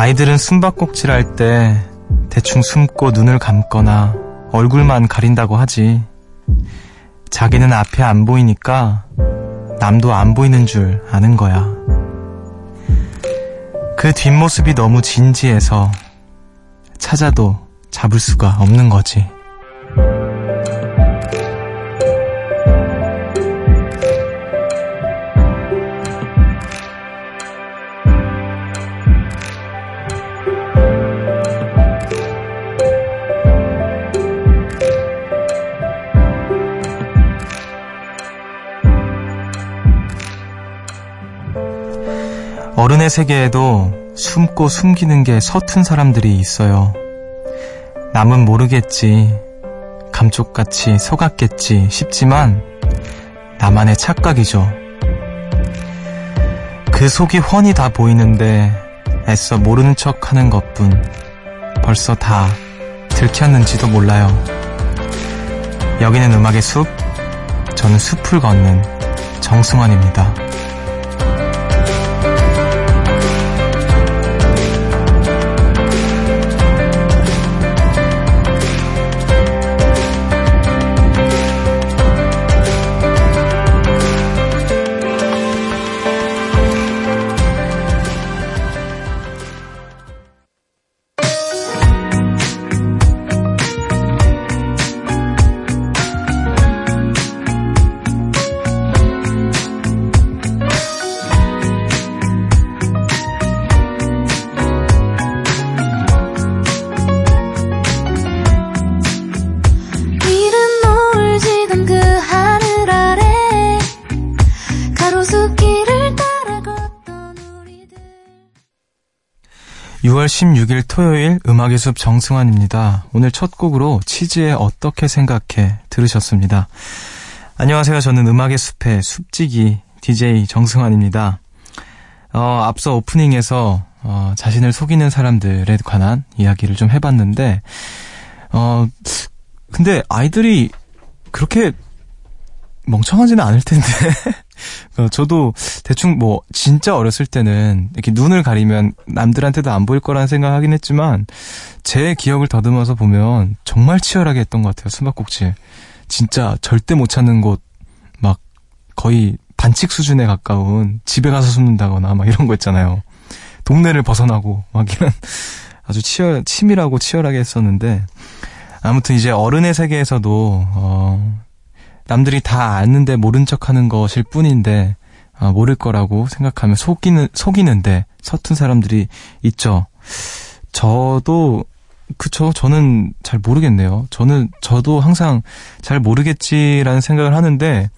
아이들은 숨바꼭질 할 때 대충 숨고 눈을 감거나 얼굴만 가린다고 하지. 자기는 앞에 안 보이니까 남도 안 보이는 줄 아는 거야. 그 뒷모습이 너무 진지해서 찾아도 잡을 수가 없는 거지. 어른의 세계에도 숨고 숨기는 게 서툰 사람들이 있어요. 남은 모르겠지. 감쪽같이 속았겠지 싶지만 나만의 착각이죠. 그 속이 훤히 다 보이는데 애써 모르는 척 하는 것뿐 벌써 다 들켰는지도 몰라요. 여기는 음악의 숲, 저는 숲을 걷는 정승환입니다. 6월 16일 토요일 음악의 숲 정승환입니다. 오늘 첫 곡으로 치즈에 어떻게 생각해 들으셨습니다. 안녕하세요. 저는 음악의 숲의 숲지기 DJ 정승환입니다. 어, 앞서 오프닝에서 어, 자신을 속이는 사람들에 관한 이야기를 좀 해봤는데, 어, 근데 아이들이 그렇게 멍청하지는 않을 텐데. 어, 저도 대충 뭐 진짜 어렸을 때는 이렇게 눈을 가리면 남들한테도 안 보일 거라는 생각하긴 했지만 제 기억을 더듬어서 보면 정말 치열하게 했던 것 같아요. 숨바꼭질. 진짜 절대 못 찾는 곳 막 거의 반칙 수준에 가까운 집에 가서 숨는다거나 막 이런 거 있잖아요. 동네를 벗어나고 막 이런 아주 치열 치밀하고 치열하게 했었는데 아무튼 이제 어른의 세계에서도 어 남들이 다 아는데 모른 척 하는 것일 뿐인데, 아, 모를 거라고 생각하면 속이는, 속이는데 서툰 사람들이 있죠. 저도, 그쵸. 저는 잘 모르겠네요. 저는, 저도 항상 잘 모르겠지라는 생각을 하는데,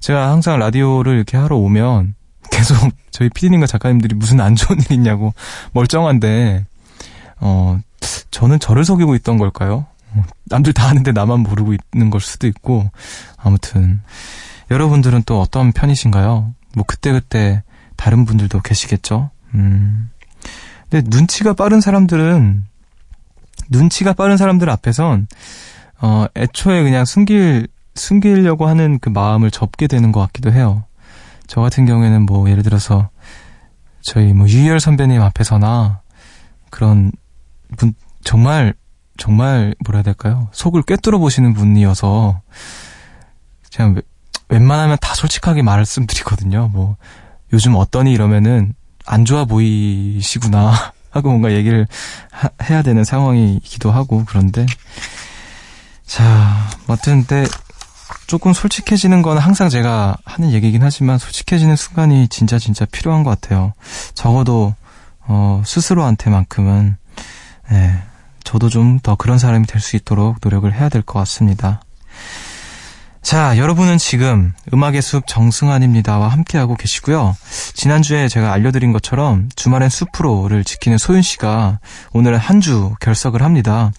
제가 항상 라디오를 이렇게 하러 오면 계속 저희 피디님과 작가님들이 무슨 안 좋은 일 있냐고 멀쩡한데, 어, 저는 저를 속이고 있던 걸까요? 남들 다 아는데 나만 모르고 있는 걸 수도 있고 아무튼 여러분들은 또 어떤 편이신가요? 뭐 그때그때 다른 분들도 계시겠죠? 음. 근데 눈치가 빠른 사람들은 눈치가 빠른 사람들 앞에선 어 애초에 그냥 숨길 숨기려고 하는 그 마음을 접게 되는 것 같기도 해요. 저 같은 경우에는 뭐 예를 들어서 저희 뭐 유희열 선배님 앞에서나 그런 분 정말 정말 뭐라 해야 될까요? 속을 꿰뚫어 보시는 분이어서 제가 웬만하면 다 솔직하게 말씀드리거든요. 뭐 요즘 어떠니 이러면은 안 좋아 보이시구나 하고 뭔가 얘기를 하, 해야 되는 상황이기도 하고 그런데 자, 아무튼 근데 조금 솔직해지는 건 항상 제가 하는 얘기긴 하지만 솔직해지는 순간이 진짜 진짜 필요한 것 같아요. 적어도 어 스스로한테만큼은 네, 저도 좀 더 그런 사람이 될 수 있도록 노력을 해야 될 것 같습니다. 자, 여러분은 지금 음악의 숲 정승환입니다와 함께하고 계시고요. 지난주에 제가 알려드린 것처럼 주말엔 숲으로를 지키는 소윤 씨가 오늘 한 주 결석을 합니다.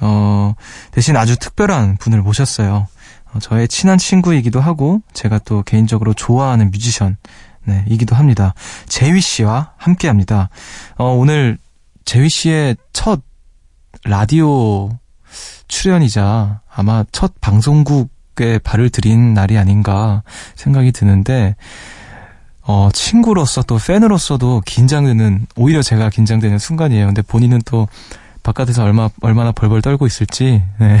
어, 대신 아주 특별한 분을 모셨어요. 어, 저의 친한 친구이기도 하고 제가 또 개인적으로 좋아하는 뮤지션 네, 이기도 합니다. 재휘 씨와 함께 합니다. 어, 오늘 재휘 씨의 첫 라디오 출연이자 아마 첫 방송국에 발을 들인 날이 아닌가 생각이 드는데, 어, 친구로서 또 팬으로서도 긴장되는, 오히려 제가 긴장되는 순간이에요. 근데 본인은 또 바깥에서 얼마, 얼마나 벌벌 떨고 있을지, 네.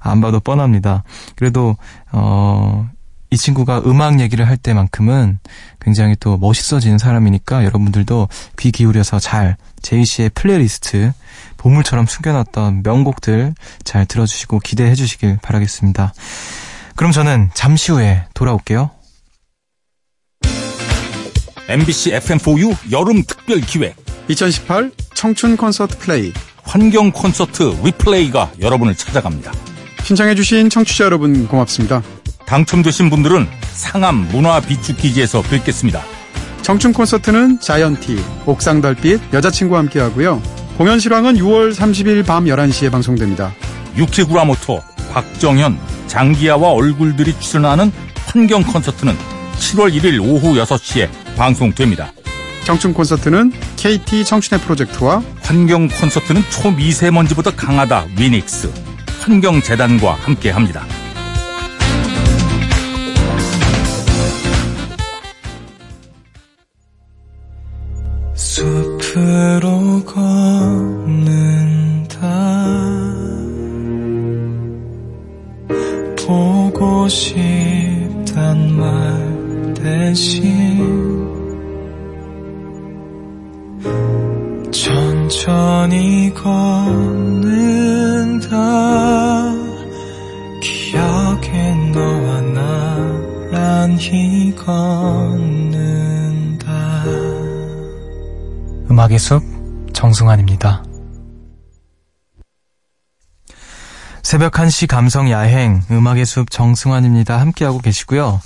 안 봐도 뻔합니다. 그래도, 어, 이 친구가 음악 얘기를 할 때만큼은 굉장히 또 멋있어지는 사람이니까 여러분들도 귀 기울여서 잘 제이 씨의 플레이리스트 보물처럼 숨겨놨던 명곡들 잘 들어주시고 기대해 주시길 바라겠습니다. 그럼 저는 잠시 후에 돌아올게요. MBC FM4U 여름 특별 기획 2018 청춘 콘서트 플레이 환경 콘서트 리플레이가 여러분을 찾아갑니다. 신청해주신 청취자 여러분 고맙습니다. 당첨되신 분들은 상암 문화 비축기지에서 뵙겠습니다. 청춘 콘서트는 자이언티, 옥상 달빛, 여자친구와 함께 하고요. 공연 실황은 6월 30일 밤 11시에 방송됩니다. 유키구라모토, 박정현, 장기야와 얼굴들이 출연하는 환경 콘서트는 7월 1일 오후 6시에 방송됩니다. 청춘 콘서트는 KT 청춘의 프로젝트와 환경 콘서트는 초미세먼지보다 강하다 위닉스, 환경재단과 함께합니다. 숲으로 걷 정승환입니다. 새벽 1시 감성 야행 음악의 숲 정승환입니다. 함께하고 계시고요.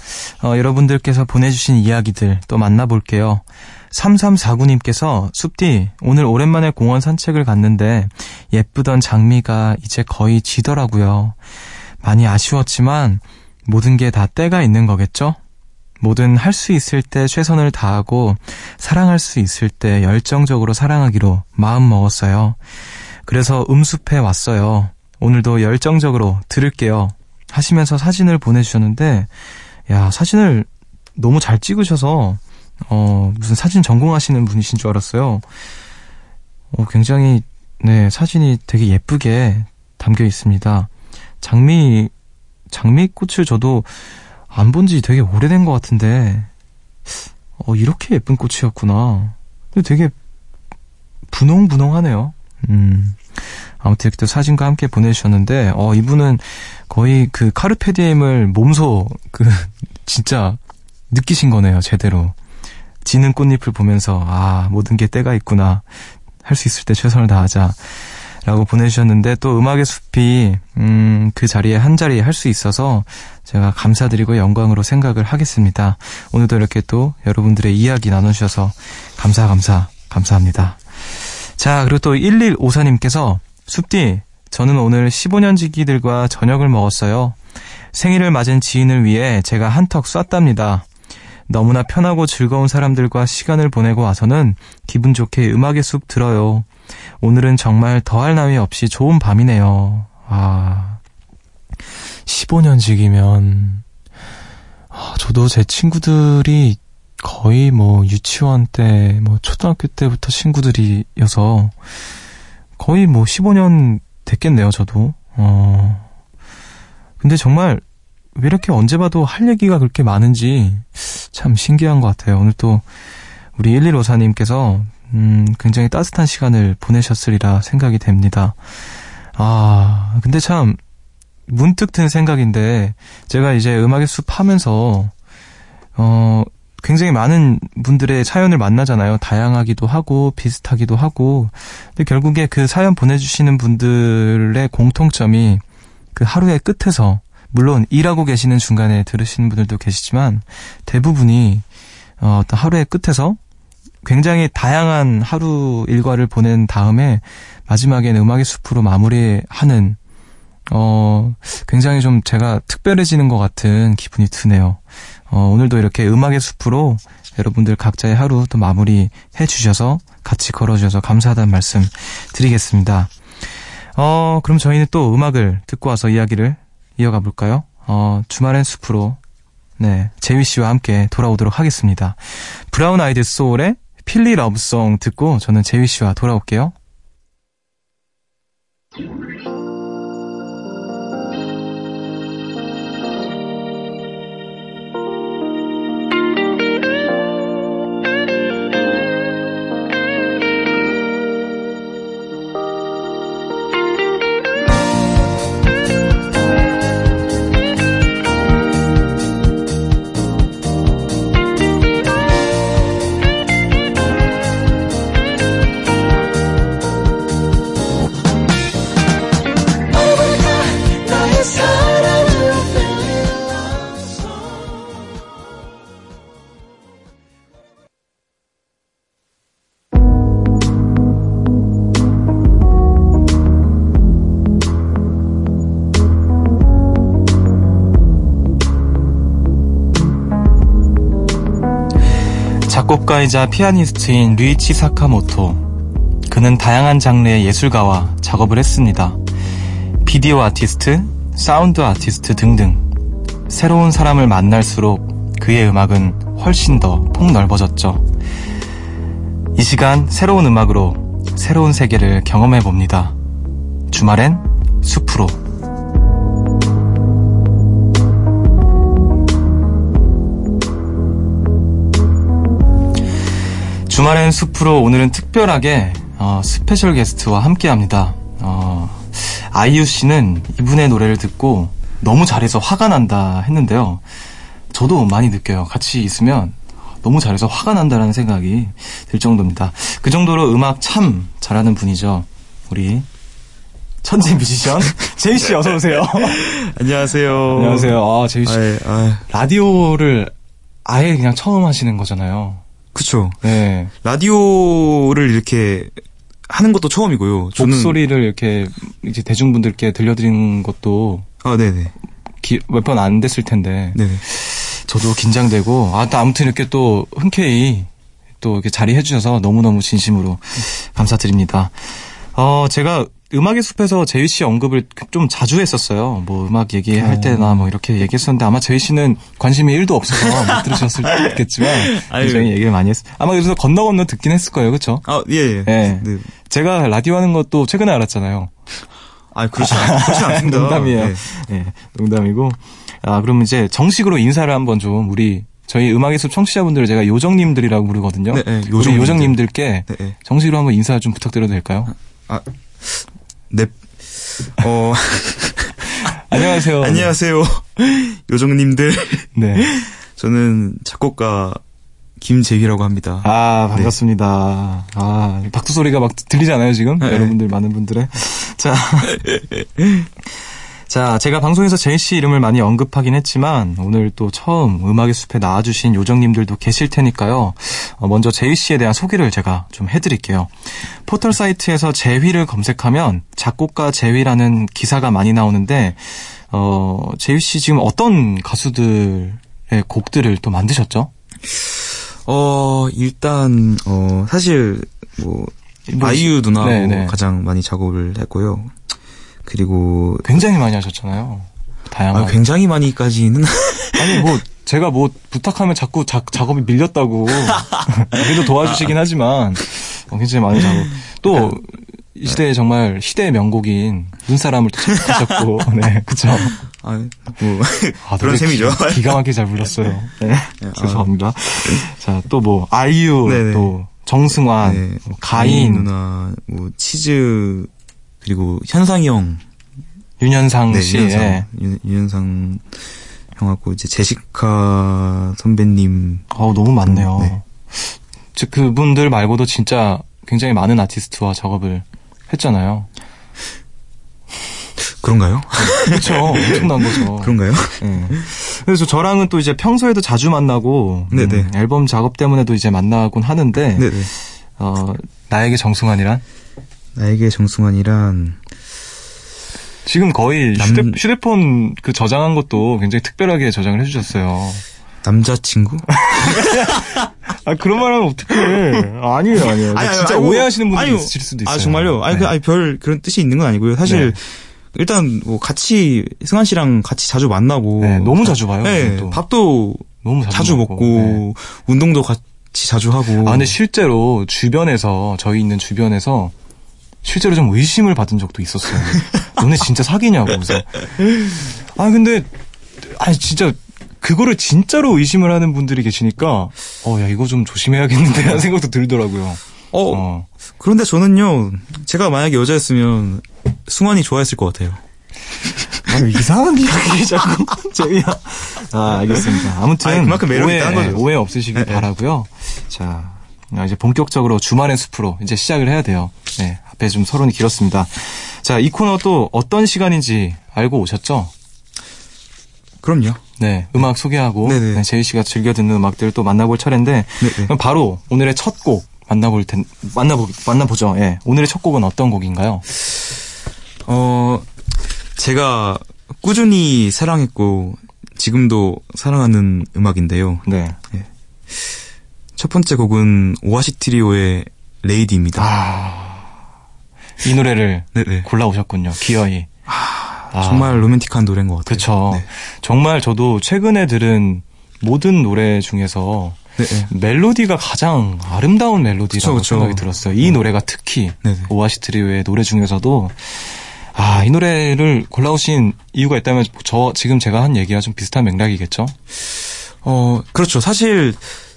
어, 여러분들께서 보내주신 이야기들 또 만나볼게요. 3349님께서 숲디 오늘 오랜만에 공원 산책을 갔는데 예쁘던 장미가 이제 거의 지더라고요. 많이 아쉬웠지만 모든 게 다 때가 있는 거겠죠? 뭐든 할 수 있을 때 최선을 다하고 사랑할 수 있을 때 열정적으로 사랑하기로 마음 먹었어요. 그래서 음숲에 왔어요. 오늘도 열정적으로 들을게요. 하시면서 사진을 보내주셨는데, 야, 사진을 너무 잘 찍으셔서, 어, 무슨 사진 전공하시는 분이신 줄 알았어요. 어, 굉장히, 네, 사진이 되게 예쁘게 담겨 있습니다. 장미, 장미꽃을 저도 안 본 지 되게 오래된 것 같은데, 어, 이렇게 예쁜 꽃이었구나. 근데 되게 분홍분홍하네요. 음. 아무튼 이렇게 또 사진과 함께 보내주셨는데, 어, 이분은 거의 그 카르페디엠을 몸소, 그, 진짜 느끼신 거네요, 제대로. 지는 꽃잎을 보면서, 아, 모든 게 때가 있구나. 할 수 있을 때 최선을 다하자. 라고 보내주셨는데, 또 음악의 숲이, 음, 그 자리에 한 자리에 할 수 있어서 제가 감사드리고 영광으로 생각을 하겠습니다. 오늘도 이렇게 또 여러분들의 이야기 나눠주셔서 감사, 감사, 감사합니다. 자, 그리고 또 1154님께서 숲디, 저는 오늘 15년 지기들과 저녁을 먹었어요. 생일을 맞은 지인을 위해 제가 한턱 쐈답니다. 너무나 편하고 즐거운 사람들과 시간을 보내고 와서는 기분 좋게 음악의 숲 들어요. 오늘은 정말 더할 나위 없이 좋은 밤이네요. 아, 15년지기면, 아, 저도 제 친구들이 거의 뭐 유치원 때, 뭐 초등학교 때부터 친구들이어서 거의 뭐 15년 됐겠네요, 저도. 어. 근데 정말 왜 이렇게 언제 봐도 할 얘기가 그렇게 많은지 참 신기한 것 같아요. 오늘 또 우리 1154님께서 음, 굉장히 따뜻한 시간을 보내셨으리라 생각이 됩니다. 아, 근데 참 문득 든 생각인데 제가 이제 음악의 숲 하면서 어, 굉장히 많은 분들의 사연을 만나잖아요. 다양하기도 하고 비슷하기도 하고. 근데 결국에 그 사연 보내주시는 분들의 공통점이 그 하루의 끝에서 물론 일하고 계시는 중간에 들으시는 분들도 계시지만 대부분이 어, 어떤 하루의 끝에서 굉장히 다양한 하루 일과를 보낸 다음에 마지막에는 음악의 숲으로 마무리하는 어 굉장히 좀 제가 특별해지는 것 같은 기분이 드네요. 어, 오늘도 이렇게 음악의 숲으로 여러분들 각자의 하루 또 마무리 해주셔서 같이 걸어주셔서 감사하다는 말씀 드리겠습니다. 어, 그럼 저희는 또 음악을 듣고 와서 이야기를 이어가 볼까요? 어, 주말엔 숲으로. 네, 제위 씨와 함께 돌아오도록 하겠습니다. 브라운 아이드 소울의 필리 러브송 듣고 저는 제위 씨와 돌아올게요. 작곡가이자 피아니스트인 류이치 사카모토. 그는 다양한 장르의 예술가와 작업을 했습니다. 비디오 아티스트, 사운드 아티스트 등등. 새로운 사람을 만날수록 그의 음악은 훨씬 더 폭넓어졌죠. 이 시간 새로운 음악으로 새로운 세계를 경험해 봅니다. 주말엔 숲으로. 주말엔 숲으로 오늘은 특별하게 어, 스페셜 게스트와 함께 합니다. 어, 아이유 씨는 이분의 노래를 듣고 너무 잘해서 화가 난다 했는데요. 저도 많이 느껴요. 같이 있으면 너무 잘해서 화가 난다라는 생각이 들 정도입니다. 그 정도로 음악 참 잘하는 분이죠. 우리 천재 뮤지션 제이 씨 어서 오세요. 안녕하세요. 안녕하세요. 아 제이 씨 아이, 아이, 라디오를 아예 그냥 처음 하시는 거잖아요. 그쵸. 네. 라디오를 이렇게 하는 것도 처음이고요. 저는- 목소리를 이렇게 이제 대중분들께 들려드리는 것도 아, 네네. 몇 번 안 됐을 텐데 네네. 저도 긴장되고 아, 또 아무튼 이렇게 또 흔쾌히 또 이렇게 자리해 주셔서 너무너무 진심으로 감사드립니다. 어, 제가 음악의 숲에서 제이 씨 언급을 좀 자주 했었어요. 뭐 음악 얘기할 때나 뭐 이렇게 얘기했었는데 아마 제이 씨는 관심이 1도 없어서 못 들으셨을겠지만 아유. 굉장히 얘기를 많이 했. 아마 그래서 건너 건너 듣긴 했을 거예요, 그렇죠? 아, 예, 예. 예. 네. 제가 라디오 하는 것도 최근에 알았잖아요. 아, 그렇지, 않, 그렇지 않습니다. 농담이에요. 네. 예, 농담이고. 아, 그럼 이제 정식으로 인사를 한번 좀 우리 저희 음악의 숲 청취자분들을 제가 요정님들이라고 부르거든요. 네, 네, 우리 요정님들. 요정님들께 네, 네. 정식으로 한번 인사 좀 부탁드려도 될까요? 아, 네. 어, 안녕하세요. 안녕하세요. 요정님들. 네. 저는 작곡가 김재기라고 합니다. 아, 반갑습니다. 아, 박수 소리가 막 들리잖아요, 지금? 네. 여러분들, 많은 분들의. 자. 자, 제가 방송에서 제이 씨 이름을 많이 언급하긴 했지만, 오늘 또 처음 음악의 숲에 나와주신 요정님들도 계실 테니까요. 어, 먼저 제이 씨에 대한 소개를 제가 좀 해드릴게요. 포털 사이트에서 제휘를 검색하면 작곡가 제휘라는 기사가 많이 나오는데, 어, 제이 씨 지금 어떤 가수들의 곡들을 또 만드셨죠? 어, 일단, 어, 사실, 뭐, 뭐, 아이유 누나하고 네, 네. 가장 많이 작업을 했고요. 그리고, 굉장히 많이 하셨잖아요. 다양한. 아, 굉장히 많이까지는. 아니 뭐 제가 뭐 부탁하면 자꾸 자, 작업이 밀렸다고 그래도 도와주시긴 하지만 어, 굉장히 많은 작업 또 이 시대에 정말 시대의 명곡인 눈사람을 또 작곡하셨고 네 그쵸 아, 뭐, 아, 그런 셈이죠. 기, 기가 막히게 잘 불렀어요 네 아. 죄송합니다 자 또 뭐 아이유 네네. 또 정승환 네, 뭐 가인 누나, 뭐, 치즈, 그리고 현상이 형. 윤현상 네, 씨 윤현상. 예. 윤, 윤현상 형하고 이제 제시카 선배님. 어우 너무 많네요 네. 즉 그분들 말고도 진짜 굉장히 많은 아티스트와 작업을 했잖아요 그런가요? 그렇죠. 엄청난 거죠. 그런가요? 예. 그래서 저랑은 또 이제 평소에도 자주 만나고 음. 앨범 작업 때문에도 이제 만나곤 하는데 네네. 어, 나에게 정승환이란 나에게 정승환이란, 지금 거의 남- 휴대, 휴대폰 그 저장한 것도 굉장히 특별하게 저장을 해주셨어요. 남자친구? 아 그런 말하면 어떡해? 아니에요, 아니에요. 아니, 아니, 진짜 아니, 뭐, 오해하시는 분들이 아니요. 있으실 수도 있어요. 아, 정말요? 아니, 네. 그, 아니, 별 그런 뜻이 있는 건 아니고요. 사실, 네. 일단 뭐 같이 승환 씨랑 같이 자주 만나고 네, 너무 자주 봐요. 네, 또. 밥도 너무 자주, 자주 먹고, 네. 운동도 같이 자주 하고 아, 근데 실제로 주변에서, 저희 있는 주변에서, 실제로 좀 의심을 받은 적도 있었어요. 너네 진짜 사귀냐고. 그래서. 아, 근데, 아 진짜, 그거를 진짜로 의심을 하는 분들이 계시니까, 어, 야, 이거 좀 조심해야겠는데, 라는 생각도 들더라고요. 어, 어. 그런데 저는요 제가 만약에 여자였으면 승환이 좋아했을 것 같아요. 아, 이상한 이야기 자꾸. 제가. 아, 알겠습니다. 아무튼. 아니, 그만큼 매력이 오해, 있다는 거죠. 오해 없으시길 네, 네. 바라고요 자, 아, 이제 본격적으로 주말의 숲으로 이제 시작을 해야 돼요. 네, 앞에 좀 서론이 길었습니다. 자, 이 코너 또 어떤 시간인지 알고 오셨죠? 그럼요. 네, 음악 소개하고 네네. 네, 제이 씨가 즐겨 듣는 음악들을 또 만나볼 차례인데 네. 그럼 바로 오늘의 첫 곡 만나볼 텐 만나보 만나보죠. 예. 오늘의 첫 곡은 어떤 곡인가요? 어, 제가 꾸준히 사랑했고 지금도 사랑하는 음악인데요. 네. 첫 번째 곡은 오아시 트리오의 레이디입니다. 아. 이 노래를 네네. 골라 오셨군요. 기어이. 아, 정말 로맨틱한 노래인 것 같아요. 그쵸. 네. 정말 저도 최근에 들은 모든 노래 중에서 네, 네. 멜로디가 가장 아름다운 멜로디라고 그쵸. 생각이 들었어요. 이 노래가 특히 네네. 오아시 트리오의 노래 중에서도 아, 이 노래를 골라오신 이유가 있다면 저 지금 제가 한 얘기와 좀 비슷한 맥락이겠죠? 어, 그렇죠. 사실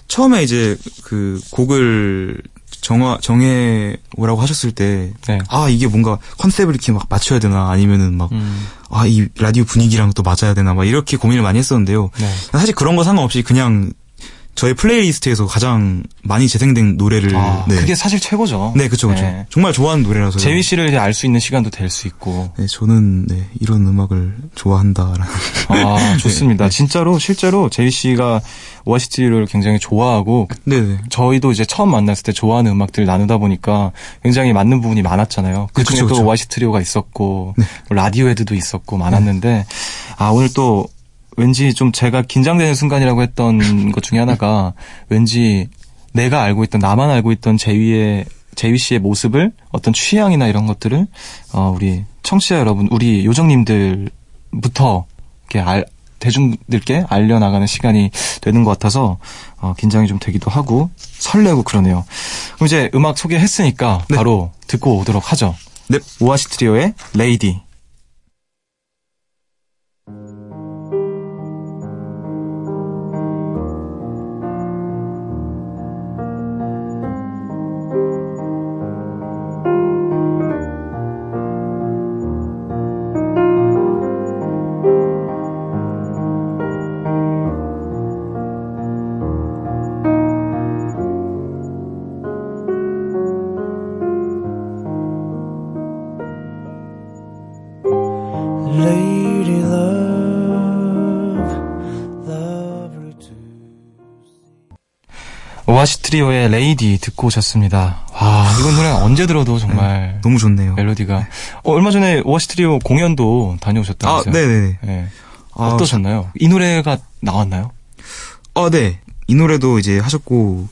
처음에 이제 그 곡을 정화 정해 오라고 하셨을 때 네. 아, 이게 뭔가 컨셉을 이렇게 막 맞춰야 되나 아니면은 막 음, 아, 이 라디오 분위기랑 또 맞아야 되나 막 이렇게 고민을 많이 했었는데요. 네. 사실 그런 거 상관없이 그냥 저의 플레이리스트에서 가장 많이 재생된 노래를 아, 네. 그게 사실 최고죠. 네, 그쵸, 그쵸. 네. 정말 좋아하는 노래라서. 제이 씨를 이제 알수 있는 시간도 될 수 있고. 네, 저는 네, 이런 음악을 좋아한다라는. 아, 좋습니다. 진짜로 실제로 제이 씨가 오아시티를 굉장히 좋아하고 네, 네. 저희도 이제 처음 만났을 때 좋아하는 음악들 나누다 보니까 굉장히 맞는 부분이 많았잖아요. 그 중에 또 그쵸. 오아시 트리오가 있었고 뭐 라디오 헤드도 있었고 많았는데 아 오늘 또 왠지 좀 제가 긴장되는 순간이라고 했던 것 중에 하나가 왠지 내가 알고 있던 나만 알고 있던 제위의 제위 씨의 모습을 어떤 취향이나 이런 것들을 어 우리 청취자 여러분 우리 요정님들부터 이렇게 알 대중들께 알려나가는 시간이 되는 것 같아서 어, 긴장이 좀 되기도 하고 설레고 그러네요. 그럼 이제 음악 소개했으니까 네. 바로 듣고 오도록 하죠. 네. 오아시 트리오의 레이디. 트리오의 레이디 듣고 오셨습니다. 와, 이건 노래 언제 들어도 정말 너무 좋네요. 멜로디가. 어, 얼마 전에 오아시 트리오 공연도 아, 다녀오셨다면서요? 네네네. 네. 아, 어떠셨나요? 이 노래가 나왔나요? 어, 네. 이 노래도 이제 하셨고,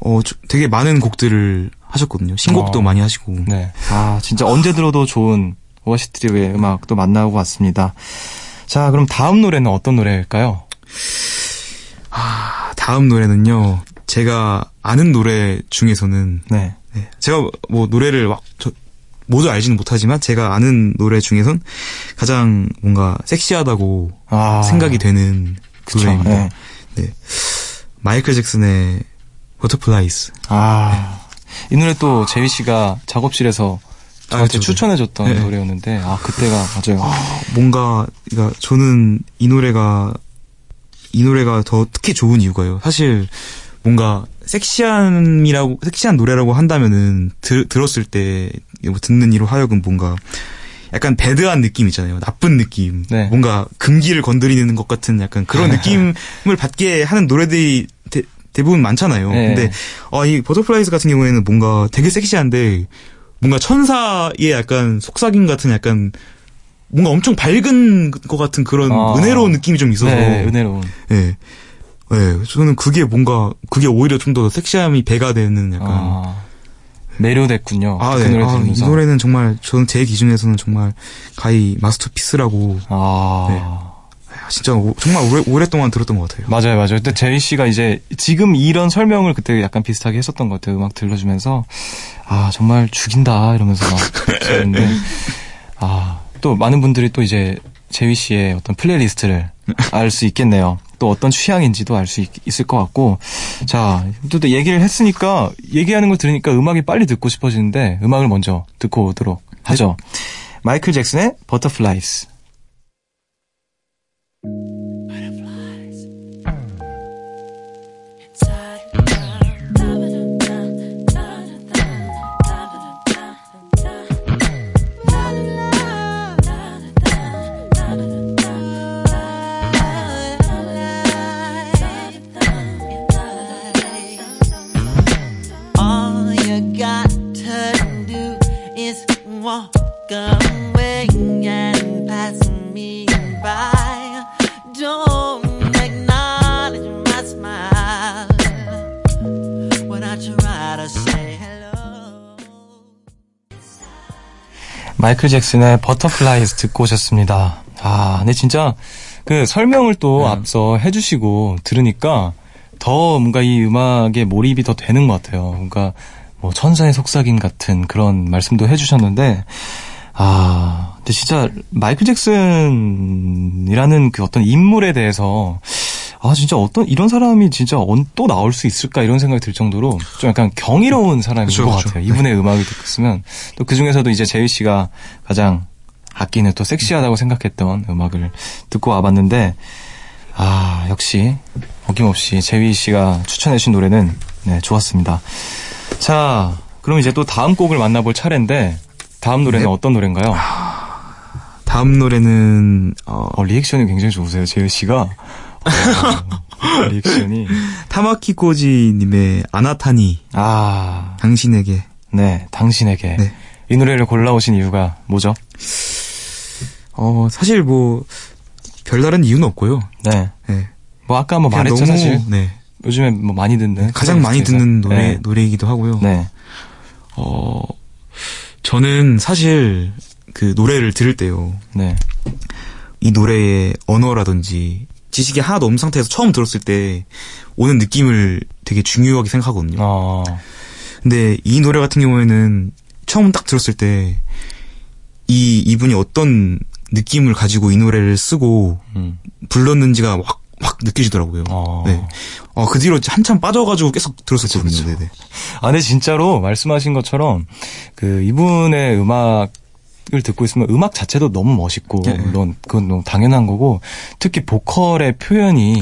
어, 저- 되게 많은 곡들을 하셨거든요. 신곡도 어. 많이 하시고. 네. 아, 진짜 언제 들어도 좋은 오아시 트리오의 음악도 만나고 왔습니다. 자, 그럼 다음 노래는 어떤 노래일까요? 아, 다음 노래는요. 제가 아는 노래 중에서는 네. 네, 제가 뭐 노래를 막 저- 모두 알지는 못하지만 제가 아는 노래 중에선 가장 뭔가 섹시하다고 아. 생각이 되는 그쵸, 노래입니다. 네. 네. 마이클 잭슨의 Butterflies. 아. 이 노래 또 제이 씨가 작업실에서 저한테 아. 추천해줬던 네. 노래였는데, 아, 그때가 맞아요. 뭔가 그러니까 저는 이 노래가 이 노래가 더 특히 좋은 이유가요. 사실 뭔가 섹시함이라고 섹시한 노래라고 한다면은 들, 들었을 때 듣는 이로 하여금 뭔가 약간 bad한 느낌 있잖아요. 나쁜 느낌. 네. 뭔가 금기를 건드리는 것 같은 약간 그런 느낌을 받게 하는 노래들이 대, 대부분 많잖아요. 네. 근데 어, 이 Butterflies 같은 경우에는 뭔가 되게 섹시한데 뭔가 천사의 약간 속삭임 같은 약간 뭔가 엄청 밝은 것 같은 그런 아. 은혜로운 느낌이 좀 있어서 네, 은혜로운. 예. 예, 저는 그게 뭔가, 그게 오히려 좀 더 섹시함이 배가 되는 약간, 아. 매료됐군요. 아, 그 네. 노래 아, 이 들으면서. 노래는 정말 저는 제 기준에서는 정말 가히 마스터피스라고 아. 네. 아, 진짜 오- 정말 오래, 오랫동안 들었던 것 같아요. 맞아요, 맞아요. 근데 제이 씨가 이제 지금 이런 설명을 그때 약간 비슷하게 했었던 것 같아요. 음악 들려주면서 아 정말 죽인다 이러면서 막 했는데 아또 많은 분들이 또 이제 제이 씨의 어떤 playlist를 알 수 있겠네요. 또 어떤 취향인지도 알 수 있을 것 같고 자 또 얘기를 했으니까 얘기하는 걸 들으니까 음악이 빨리 듣고 싶어지는데 음악을 먼저 듣고 오도록 하죠. 마이클 잭슨의 Butterflies. Away and pass me by. Don't acknowledge my smile when I try to say hello. 마이클 잭슨의 Butterflies 듣고 오셨습니다. 아, 근데 진짜 그 설명을 또 앞서 해주시고 들으니까 더 뭔가 이 음악에 몰입이 더 되는 것 같아요. 뭔가 뭐 천사의 속삭임 같은 그런 말씀도 해주셨는데, 아, 근데 진짜 마이클 잭슨이라는 그 어떤 인물에 대해서 아, 진짜 어떤, 이런 사람이 진짜 언- 또 나올 수 있을까 이런 생각이 들 정도로 좀 약간 경이로운 사람인 그쵸, 것 그쵸. 같아요. 이분의 음악을 듣고 있으면. 또 그 중에서도 이제 제이 씨가 가장 아끼는 또 섹시하다고 생각했던 음악을 듣고 와봤는데, 아, 역시 어김없이 제이 씨가 추천해주신 노래는 네, 좋았습니다. 자, 그럼 이제 또 다음 곡을 만나볼 차례인데, 다음 노래는 네. 어떤 노래인가요? 다음 노래는 어, 어, 리액션이 굉장히 좋으세요, 제이 씨가. 어, 리액션이. 타마키코지님의 아나타니 아, 당신에게 네, 당신에게. 네. 이 노래를 골라오신 이유가 뭐죠? 어 사실 뭐 별다른 이유는 없고요. 네. 네. 뭐 아까 뭐 말했죠, 너무, 사실. 네. 요즘에 뭐 많이 듣는. 가장 많이. 듣는 노래 네. 노래이기도 하고요. 네. 어 저는 사실 그 노래를 들을 때요. 네. 이 노래의 언어라든지 지식이 하나도 없는 상태에서 처음 들었을 때 오는 느낌을 되게 중요하게 생각하거든요. 어, 근데 이 노래 같은 경우에는 처음 딱 들었을 때 이 이분이 어떤 느낌을 가지고 이 노래를 쓰고 음. 불렀는지가 확, 확 느껴지더라고요. 어. 네. 어, 그 뒤로 한참 빠져가지고 계속 들었었거든요. 그쵸. 네네. 아, 근데 진짜로 말씀하신 것처럼 그 이분의 음악 을 듣고 있으면 음악 자체도 너무 멋있고 네. 물론 그건 너무 당연한 거고 특히 보컬의 표현이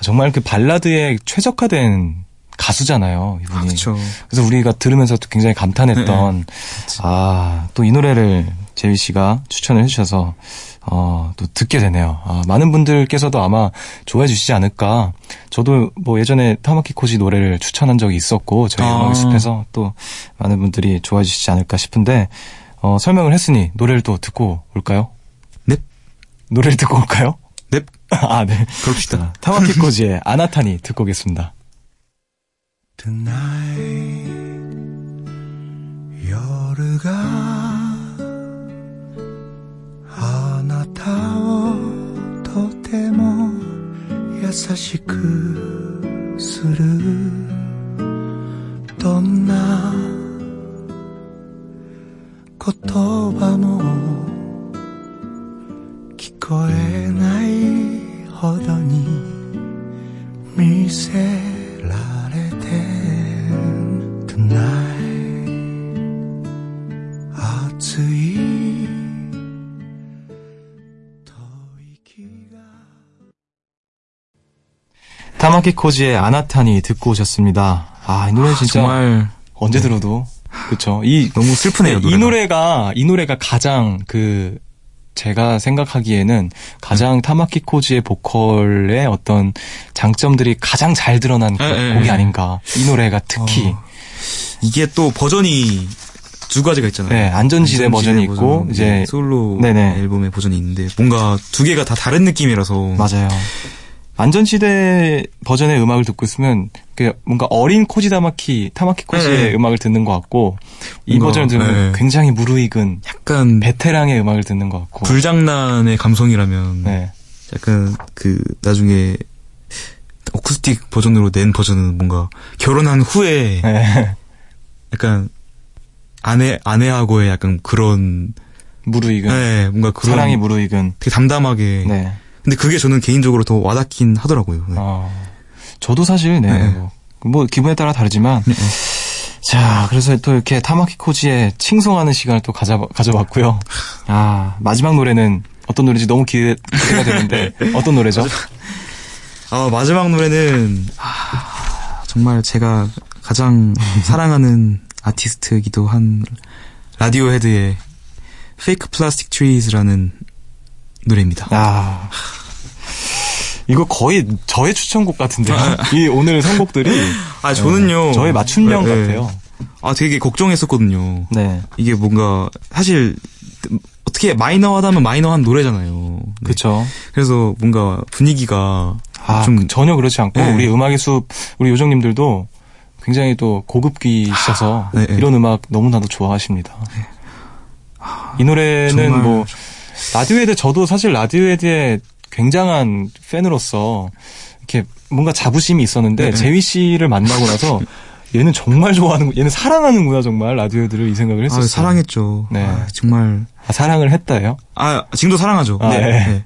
정말 그 발라드에 최적화된 가수잖아요, 이분이. 아. 그래서 우리가 들으면서 또 굉장히 감탄했던 아, 또 이 노래를 제이 씨가 추천을 해 주셔서 어, 또 듣게 되네요. 아, 많은 분들께서도 아마 좋아해 주시지 않을까. 저도 뭐 예전에 타마키 코지 노래를 추천한 적이 있었고 저희 아. 음악 숲에서 또 많은 분들이 좋아해 주시지 않을까 싶은데 어, 설명을 했으니 노래를 또 듣고 올까요? 넵. 노래를 듣고 올까요? 넵. 아, 네. 그럽시다. 아, 타마키 코지의 아나타니 듣고 오겠습니다. Tonight, たをとても優しくする。どんな言葉も聞こえないほどに見せられ 타마키 코지의 아나타니 듣고 오셨습니다. 아, 이 노래 진짜 정말 언제 들어도 그쵸. 이 너무 슬프네요. 이 노래가 이 노래가 가장 그 제가 생각하기에는 가장 타마키 코지의 보컬의 어떤 장점들이 가장 잘 드러난 그 예, 예, 곡이 예. 아닌가. 이 노래가 특히 어, 이게 또 버전이 두 가지가 있잖아요. 네, 안전지대 버전이 있고, 버전, 이제 네, 솔로 네네. 앨범의 버전이 있는데 뭔가 두 개가 다 다른 느낌이라서 맞아요. 안전지대 버전의 음악을 듣고 있으면 그 뭔가 어린 코지 타마키 타마키 코지의 네. 음악을 듣는 것 같고 이 뭔가, 버전을 들으면 네. 굉장히 무르익은 약간 베테랑의 음악을 듣는 것 같고 불장난의 감성이라면 네. 약간 그 나중에 어쿠스틱 버전으로 낸 버전은 뭔가 결혼한 후에 네. 약간 아내 아내하고의 약간 그런 무르익은 네 뭔가 그런 사랑이 무르익은 되게 담담하게 네. 근데 그게 저는 개인적으로 더 와닿긴 하더라고요. 네. 어, 저도 사실 네. 네. 뭐, 뭐 기분에 따라 다르지만 네. 자 그래서 또 이렇게 타마키 코지의 칭송하는 시간을 또 가져 가져봤고요. 아 마지막 노래는 어떤 노래인지 너무 기대, 기대 가 되는데 어떤 노래죠? 아 마지막 노래는 아, 정말 제가 가장 사랑하는 아티스트이기도 한 라디오 헤드의 Fake Plastic Trees라는 노래입니다. 아 이거 거의 저의 추천곡 같은데요. 이 오늘 선곡들이 아 저는요 네, 저의 맞춤형 네, 네. 같아요. 아 되게 걱정했었거든요. 네, 이게 뭔가 사실 어떻게 마이너하다면 마이너한 노래잖아요. 네. 그렇죠. 그래서 뭔가 분위기가 아, 좀 전혀 그렇지 않고 네. 우리 음악의 숲 우리 요정님들도 굉장히 또 고급기시셔서 네, 네. 이런 음악 너무나도 좋아하십니다. 이 노래는 정말 뭐 라디오헤드 저도 사실 라디오헤드의 굉장한 팬으로서 이렇게 뭔가 자부심이 있었는데 네, 네. 재휘 씨를 만나고 나서 얘는 정말 좋아하는 얘는 사랑하는구나 정말 라디오헤드를 이 생각을 아, 했었어요. 사랑했죠. 네. 아, 정말 아, 사랑을 했다요? 아 지금도 사랑하죠. 아, 네. 네. 네.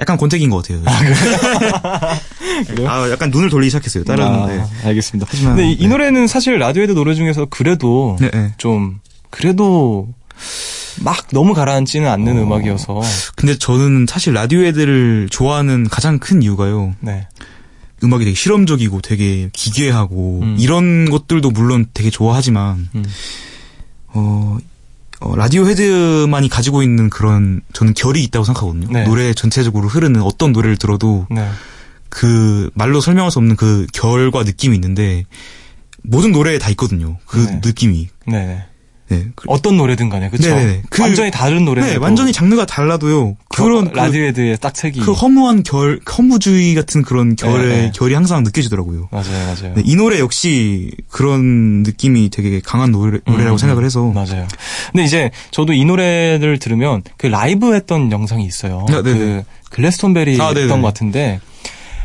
약간 권태기인 것 같아요. 그래요? 아, 약간 눈을 돌리기 시작했어요. 다른 아, 네. 알겠습니다. 하지만, 근데 이, 이 네. 노래는 사실 라디오헤드 노래 중에서 그래도 네, 네. 좀 그래도 막 너무 가라앉지는 않는 어. 음악이어서 근데 저는 사실 라디오 애들을 좋아하는 가장 큰 이유가요. 네. 음악이 되게 실험적이고 되게 기괴하고 음. 이런 것들도 물론 되게 좋아하지만 음. 어, 어, 라디오 헤드만이 가지고 있는 그런 저는 결이 있다고 생각하거든요. 네. 노래 전체적으로 흐르는 어떤 노래를 들어도 네. 그 말로 설명할 수 없는 그 결과 느낌이 있는데 모든 노래에 다 있거든요. 그 네. 느낌이. 네. 네. 그- 어떤 노래든 간에 그렇죠. 그- 완전히 다른 노래. 네, 완전히 장르가 달라도요. 그런 그- 라디오헤드의 딱색이 그 허무한 결, 허무주의 같은 그런 결의 네, 네. 결이 항상 느껴지더라고요. 맞아요, 맞아요. 네, 이 노래 역시 그런 느낌이 되게 강한 노래, 노래 라고 음, 생각을 해서 맞아요. 근데 이제 저도 이 노래를 들으면 그 라이브 했던 영상이 있어요. 아. 그 글래스톤베리 아. 했던 것 같은데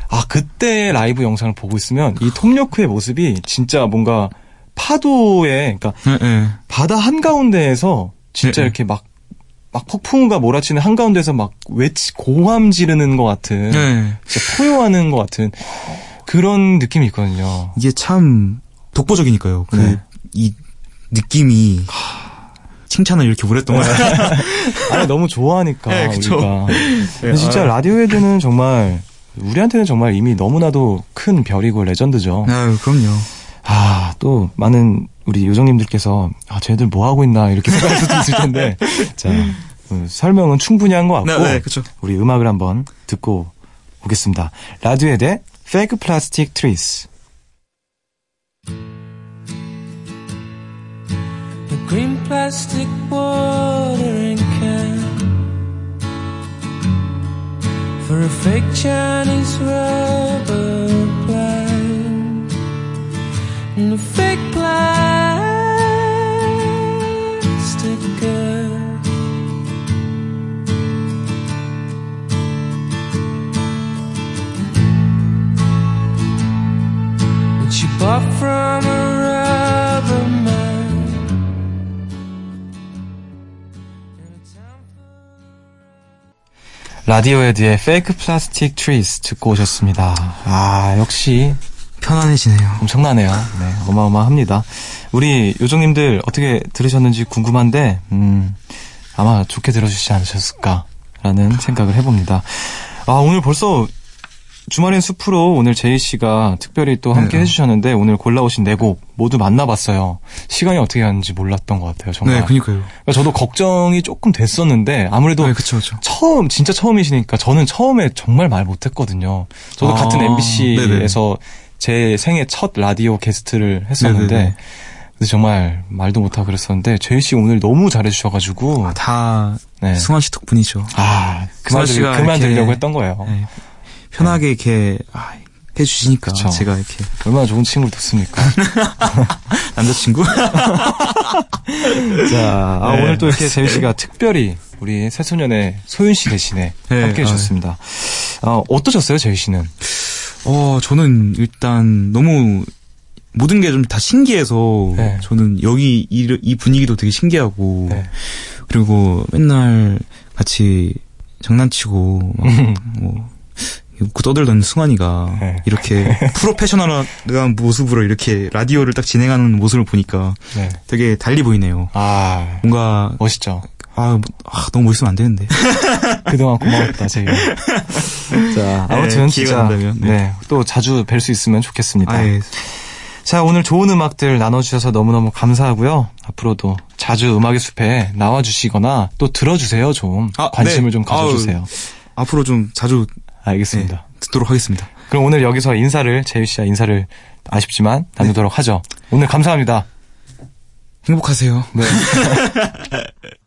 아 그때 라이브 영상을 보고 있으면 이 톰 요크의 모습이 진짜 뭔가 파도에 그러니까 네, 네. 바다 한가운데에서 진짜 네. 이렇게 막, 막 폭풍우가 몰아치는 한가운데서 막 외치, 고함 지르는 것 같은, 네. 진짜 포효하는 것 같은 그런 느낌이 있거든요. 이게 참 독보적이니까요. 그, 네. 이 느낌이 칭찬을 이렇게 보냈던 거예요. 아니, 너무 좋아하니까, 네. 우리가. 근데 진짜 라디오헤드는 정말, 우리한테는 정말 이미 너무나도 큰 별이고 레전드죠. 아, 그럼요. 아, 또 많은 우리 요정님들께서, 아, 쟤들 뭐 하고 있나, 이렇게 생각할 수도 있을 텐데, 자, 음, 설명은 충분히 한 것 같고, 네, 네, 그쵸. 우리 음악을 한번 듣고 오겠습니다. 라디오헤드의 Fake Plastic Trees. Green plastic watering can for a fake Chinese rubber and a fake plastic girl. And she bought from a rubber man. 라디오헤드의 Fake Plastic Trees 듣고 오셨습니다. 아, 역시 편안해지네요. 엄청나네요. 네, 어마어마합니다. 우리 요정님들 어떻게 들으셨는지 궁금한데, 음, 아마 좋게 들어주시지 않으셨을까라는 생각을 해봅니다. 아, 오늘 벌써 주말엔 숲으로 오늘 제이 씨가 특별히 또 함께 네. 해주셨는데, 오늘 골라오신 네 곡 모두 만나봤어요. 시간이 어떻게 가는지 몰랐던 것 같아요, 정말. 네, 그니까요. 그러니까 저도 걱정이 조금 됐었는데, 아무래도 네, 그쵸, 그쵸. 처음 진짜 처음이시니까 저는 처음에 정말 말 못했거든요. 저도 아, 같은 MBC에서 제 생애 첫 라디오 게스트를 했었는데 네네네. 정말 말도 못하고 그랬었는데 제이 씨 오늘 너무 잘해주셔가지고 아, 다 네. 승환 씨 덕분이죠. 아 그만 승환 들, 그만 들려고 했던 거예요. 네. 편하게 이렇게 아, 해주시니까 그쵸. 제가 이렇게 얼마나 좋은 친구를 뒀습니까? 남자친구 자, 아, 네. 오늘 또 이렇게 재희 씨가 특별히 우리 새소년의 소윤 씨 대신에 네, 함께 해주셨습니다. 어, 어떠셨어요, 재희 씨는? 어 저는 일단 너무 모든 게 좀 다 신기해서 네. 저는 여기 이, 이 분위기도 되게 신기하고 네. 그리고 맨날 같이 장난치고 막뭐 웃고 떠들던 승환이가 네. 이렇게 프로페셔널한 모습으로 이렇게 라디오를 딱 진행하는 모습을 보니까 네. 되게 달리 보이네요. 아, 뭔가 멋있죠. 아, 뭐, 아, 너무 멋있으면 안 되는데. 그동안 고마웠다, 제가. 자, 아무튼 네, 진짜 된다면, 네. 네. 또 자주 뵐 수 있으면 좋겠습니다. 아 예 자, 오늘 좋은 음악들 나눠주셔서 너무너무 감사하고요. 앞으로도 자주 음악의 숲에 나와주시거나 또 들어주세요, 좀. 아, 관심을 네. 좀 가져주세요. 앞으로 좀 자주 알겠습니다. 네, 듣도록 하겠습니다. 그럼 오늘 여기서 인사를, 재유 씨와 인사를 아쉽지만 나누도록 하죠. 오늘 감사합니다. 행복하세요. 네.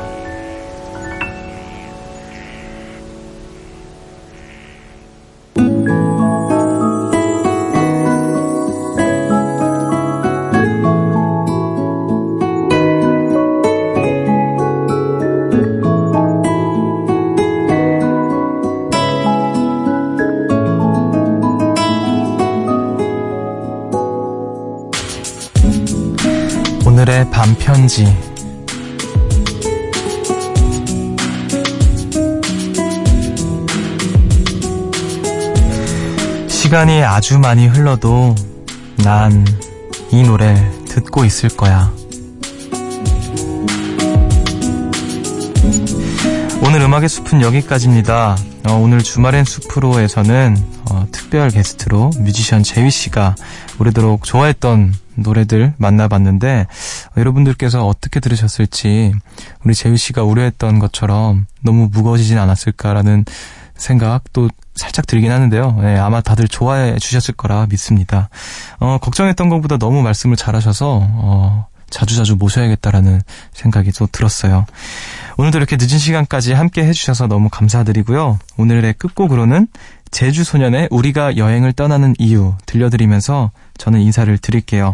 반편지. 시간이 아주 많이 흘러도 난 이 노래 듣고 있을 거야. 오늘 음악의 숲은 여기까지입니다. 어, 오늘 주말엔 숲으로에서는 어, 특별 게스트로 뮤지션 재휘 씨가 오래도록 좋아했던 노래들 만나봤는데 어, 여러분들께서 어떻게 들으셨을지 우리 재휘 씨가 우려했던 것처럼 너무 무거워지진 않았을까라는 생각도 살짝 들긴 하는데요. 예, 아마 다들 좋아해 주셨을 거라 믿습니다. 어, 걱정했던 것보다 너무 말씀을 잘하셔서 어, 자주자주 모셔야겠다라는 생각이 또 들었어요. 오늘도 이렇게 늦은 시간까지 함께 해주셔서 너무 감사드리고요. 오늘의 끝곡으로는 제주 소년의 우리가 여행을 떠나는 이유 들려드리면서 저는 인사를 드릴게요.